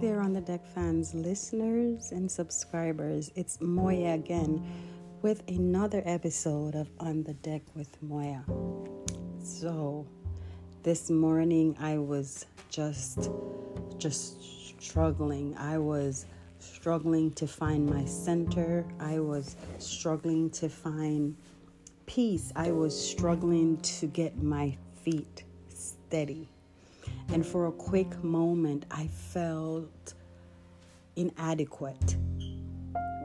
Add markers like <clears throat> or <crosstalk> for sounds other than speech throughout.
There, on the deck fans, listeners, and subscribers. It's Moya again with another episode of On the Deck with Moya. So, this morning I was just just struggling. I was struggling to find my center. I was struggling to find peace. I was struggling to get my feet steady. And for a quick moment, I felt inadequate.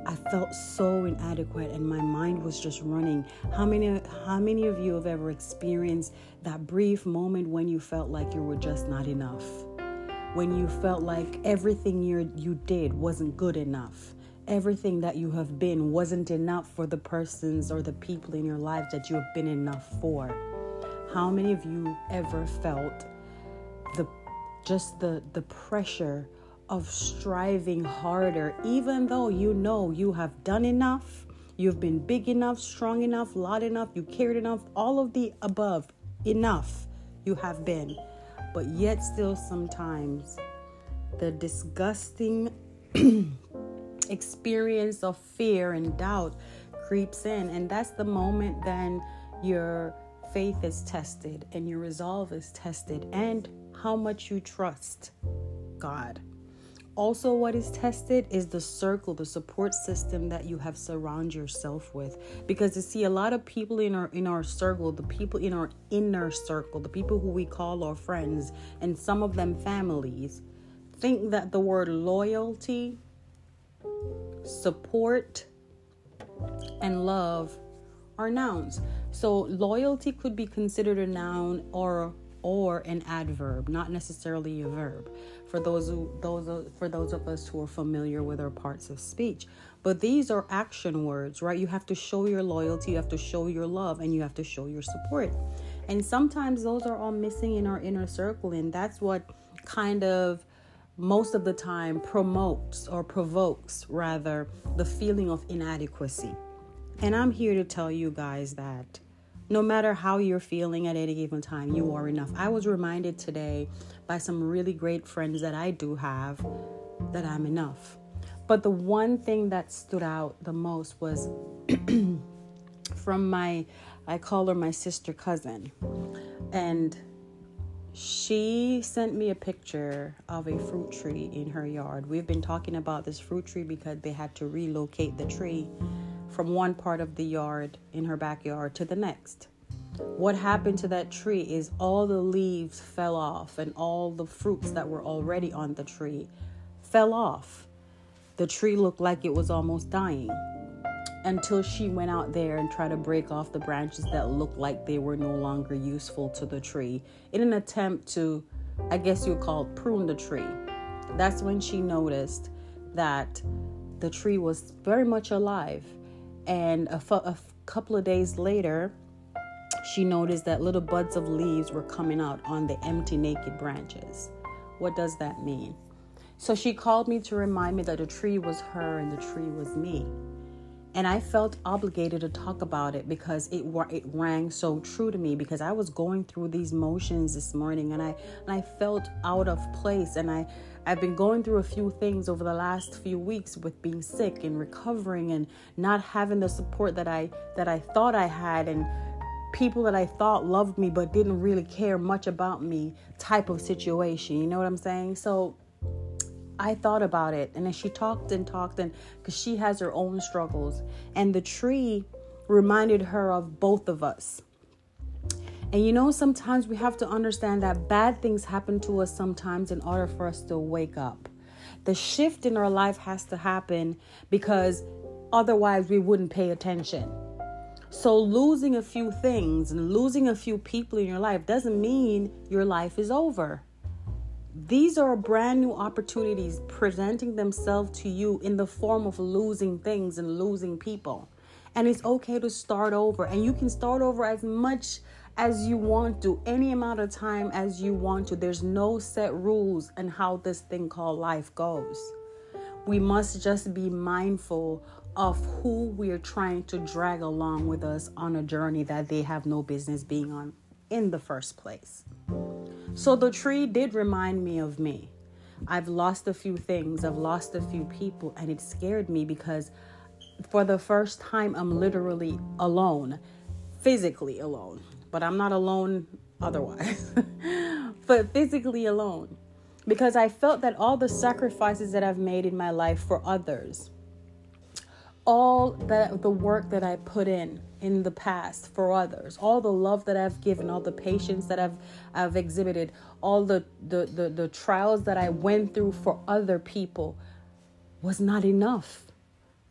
I felt so inadequate and my mind was just running. How many how many of you have ever experienced that brief moment when you felt like you were just not enough? When you felt like everything you you did wasn't good enough. Everything that you have been wasn't enough for the persons or the people in your life that you have been enough for. How many of you ever felt the just the the pressure of striving harder even though you know you have done enough you've been big enough strong enough loud enough you cared enough all of the above enough you have been. But yet still sometimes the disgusting <clears throat> experience of fear and doubt creeps in. And that's the moment then your faith is tested and your resolve is tested and how much you trust God. Also, what is tested is the circle, the support system that you have surround yourself with. Because you see, a lot of people in our in our circle, the people in our inner circle, the people who we call our friends, and some of them families, think that the word loyalty, support, and love are nouns. So loyalty could be considered a noun or or an adverb, not necessarily a verb. For those who, those for those of us who are familiar with our parts of speech, but these are action words, right? You have to show your loyalty, you have to show your love, and you have to show your support. And sometimes those are all missing in our inner circle, and that's what kind of most of the time promotes or provokes rather the feeling of inadequacy. And I'm here to tell you guys that no matter how you're feeling at any given time, you are enough. I was reminded today by some really great friends that I do have that I'm enough. But the one thing that stood out the most was <clears throat> from my, I call her my sister cousin. And she sent me a picture of a fruit tree in her yard. We've been talking about this fruit tree because they had to relocate the tree from one part of the yard in her backyard to the next. What happened to that tree is all the leaves fell off and all the fruits that were already on the tree fell off. The tree looked like it was almost dying until she went out there and tried to break off the branches that looked like they were no longer useful to the tree in an attempt to, I guess you would call prune the tree. That's when she noticed that the tree was very much alive and a, fu- a couple of days later, she noticed that little buds of leaves were coming out on the empty, naked branches. What does that mean? So she called me to remind me that the tree was her and the tree was me. And I felt obligated to talk about it because it it rang so true to me because I was going through these motions this morning and I and I felt out of place and I I've been going through a few things over the last few weeks with being sick and recovering and not having the support that I that I thought I had and people that I thought loved me but didn't really care much about me type of situation. You know what I'm saying? So I thought about it and then she talked and talked and cuz she has her own struggles and the tree reminded her of both of us and you know, sometimes we have to understand that bad things happen to us sometimes in order for us to wake up. The shift in our life has to happen because otherwise we wouldn't pay attention. So, losing a few things and losing a few people in your life doesn't mean your life is over. These are brand new opportunities presenting themselves to you in the form of losing things and losing people. And it's okay to start over, and you can start over as much as you want to, any amount of time as you want to. There's no set rules and how this thing called life goes. We must just be mindful of who we are trying to drag along with us on a journey that they have no business being on in the first place. So the tree did remind me of me. I've lost a few things, I've lost a few people, and it scared me because for the first time, I'm literally alone, physically alone, but I'm not alone otherwise, <laughs> but physically alone. Because I felt that all the sacrifices that I've made in my life for others, all that the work that I put in in the past for others, all the love that I've given, all the patience that I've I've exhibited, all the the the, the trials that I went through for other people was not enough.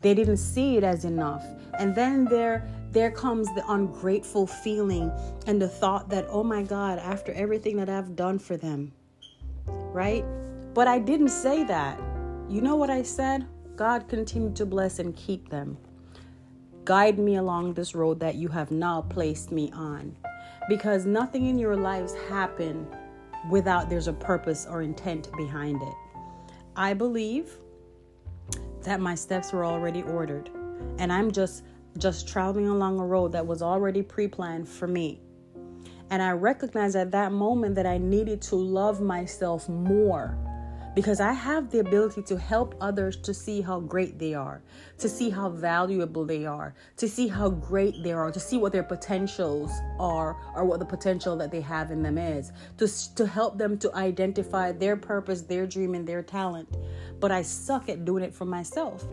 They didn't see it as enough. And then there there comes the ungrateful feeling and the thought that, oh my God, after everything that I've done for them, right? But I didn't say that. You know what I said? God continue to bless and keep them. Guide me along this road that you have now placed me on. Because nothing in your lives happen without there's a purpose or intent behind it. I believe that my steps were already ordered and I'm just just traveling along a road that was already pre-planned for me. And I recognized at that moment that I needed to love myself more because I have the ability to help others to see how great they are, to see how valuable they are, to see how great they are, to see what their potentials are or what the potential that they have in them is, to, to help them to identify their purpose, their dream, and their talent. But I suck at doing it for myself.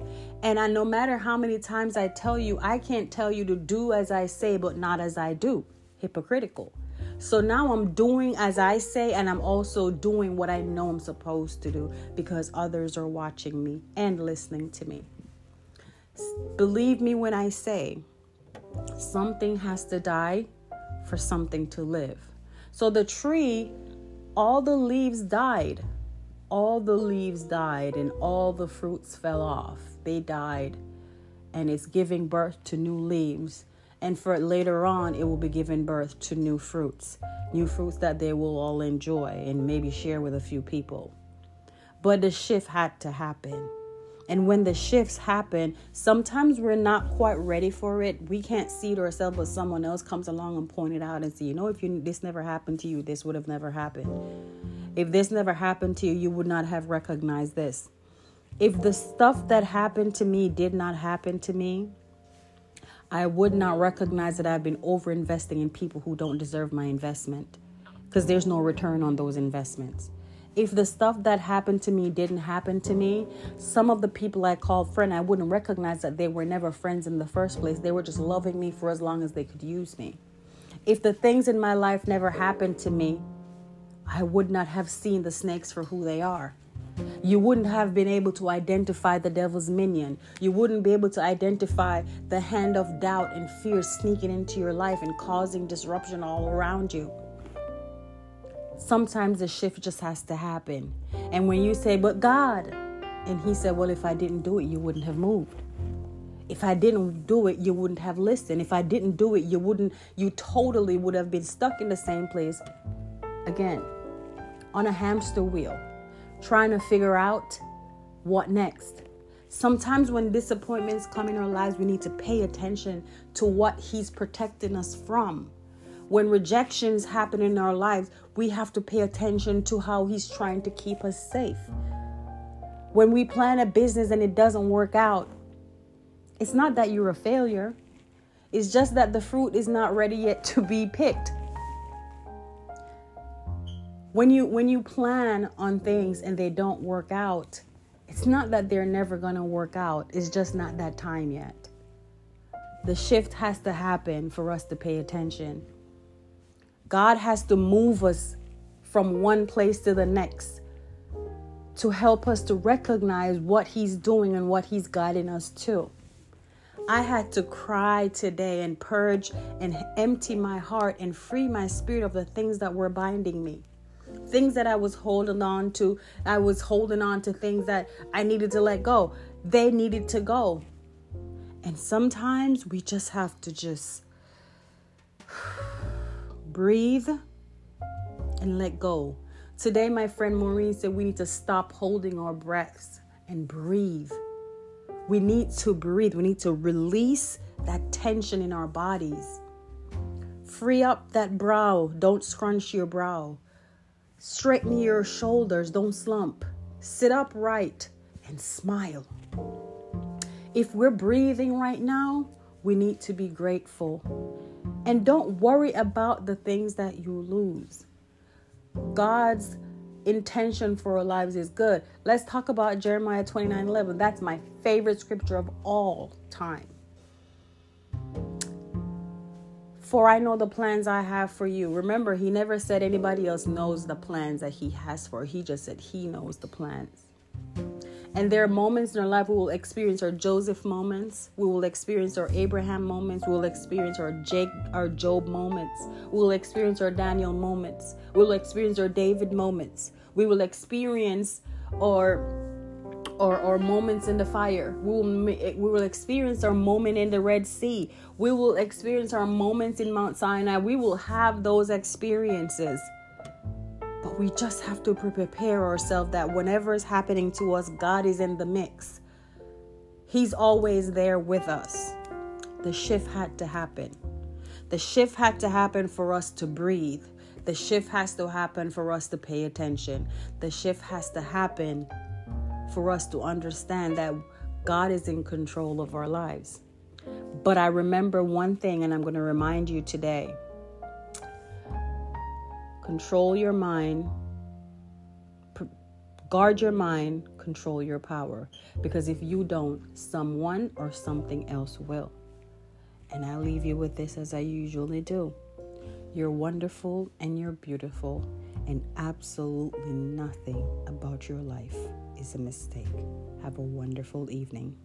And I no matter how many times I tell you, I can't tell you to do as I say, but not as I do. Hypocritical. So now I'm doing as I say, and I'm also doing what I know I'm supposed to do because others are watching me and listening to me. Believe me when I say something has to die for something to live. So the tree, all the leaves died. All the leaves died and all the fruits fell off. They died. And it's giving birth to new leaves and for later on it will be giving birth to new fruits new fruits that they will all enjoy and maybe share with a few people. But the shift had to happen. And when the shifts happen sometimes we're not quite ready for it. We can't see it ourselves but someone else comes along and point it out and say you know if you this never happened to you this would have never happened. If this never happened to you you would not have recognized this. If the stuff that happened to me did not happen to me I would not recognize that I've been over investing in people who don't deserve my investment because there's no return on those investments. If the stuff that happened to me didn't happen to me, some of the people I called friend, I wouldn't recognize that they were never friends in the first place. They were just loving me for as long as they could use me. If the things in my life never happened to me, I would not have seen the snakes for who they are. You wouldn't have been able to identify the devil's minion. You wouldn't be able to identify the hand of doubt and fear sneaking into your life and causing disruption all around you. Sometimes the shift just has to happen. And when you say, But God, and He said, Well, if I didn't do it, you wouldn't have moved. If I didn't do it, you wouldn't have listened. If I didn't do it, you wouldn't, you totally would have been stuck in the same place again on a hamster wheel trying to figure out what next. Sometimes when disappointments come in our lives, we need to pay attention to what He's protecting us from. When rejections happen in our lives, we have to pay attention to how He's trying to keep us safe. When we plan a business and it doesn't work out, it's not that you're a failure, it's just that the fruit is not ready yet to be picked when you when you plan on things and they don't work out it's not that they're never going to work out. It's just not that time yet. The shift has to happen for us to pay attention. God has to move us from one place to the next to help us to recognize what he's doing and what he's guiding us to. I had to cry today and purge and empty my heart and free my spirit of the things that were binding me things that I was holding on to, I was holding on to things that I needed to let go. They needed to go. And sometimes we just have to just <sighs> breathe and let go. Today, my friend Maureen said we need to stop holding our breaths and breathe. We need to breathe. We need to release that tension in our bodies. Free up that brow. Don't scrunch your brow. Straighten your shoulders, don't slump. sit upright, and smile. If we're breathing right now, we need to be grateful. And don't worry about the things that you lose. God's intention for our lives is good. Let's talk about Jeremiah 29 11. That's my favorite scripture of all time. For I know the plans I have for you. Remember, he never said anybody else knows the plans that he has for. He just said he knows the plans. And there are moments in our life we will experience our Joseph moments, we will experience our Abraham moments, we will experience our Jake, our Job moments, we will experience our Daniel moments, we will experience our David moments, we will experience our or, moments in the fire. We will, eh, we will experience our moment in the Red Sea. We will experience our moments in Mount Sinai. We will have those experiences. But we just have to prepare ourselves that whenever is happening to us, God is in the mix. He's always there with us. The shift had to happen. The shift had to happen for us to breathe. The shift has to happen for us to pay attention. The shift has to happen for us to understand that God is in control of our lives. But I remember one thing, and I'm going to remind you today control your mind, guard your mind, control your power. Because if you don't, someone or something else will. And I leave you with this as I usually do. You're wonderful and you're beautiful, and absolutely nothing about your life is a mistake. Have a wonderful evening.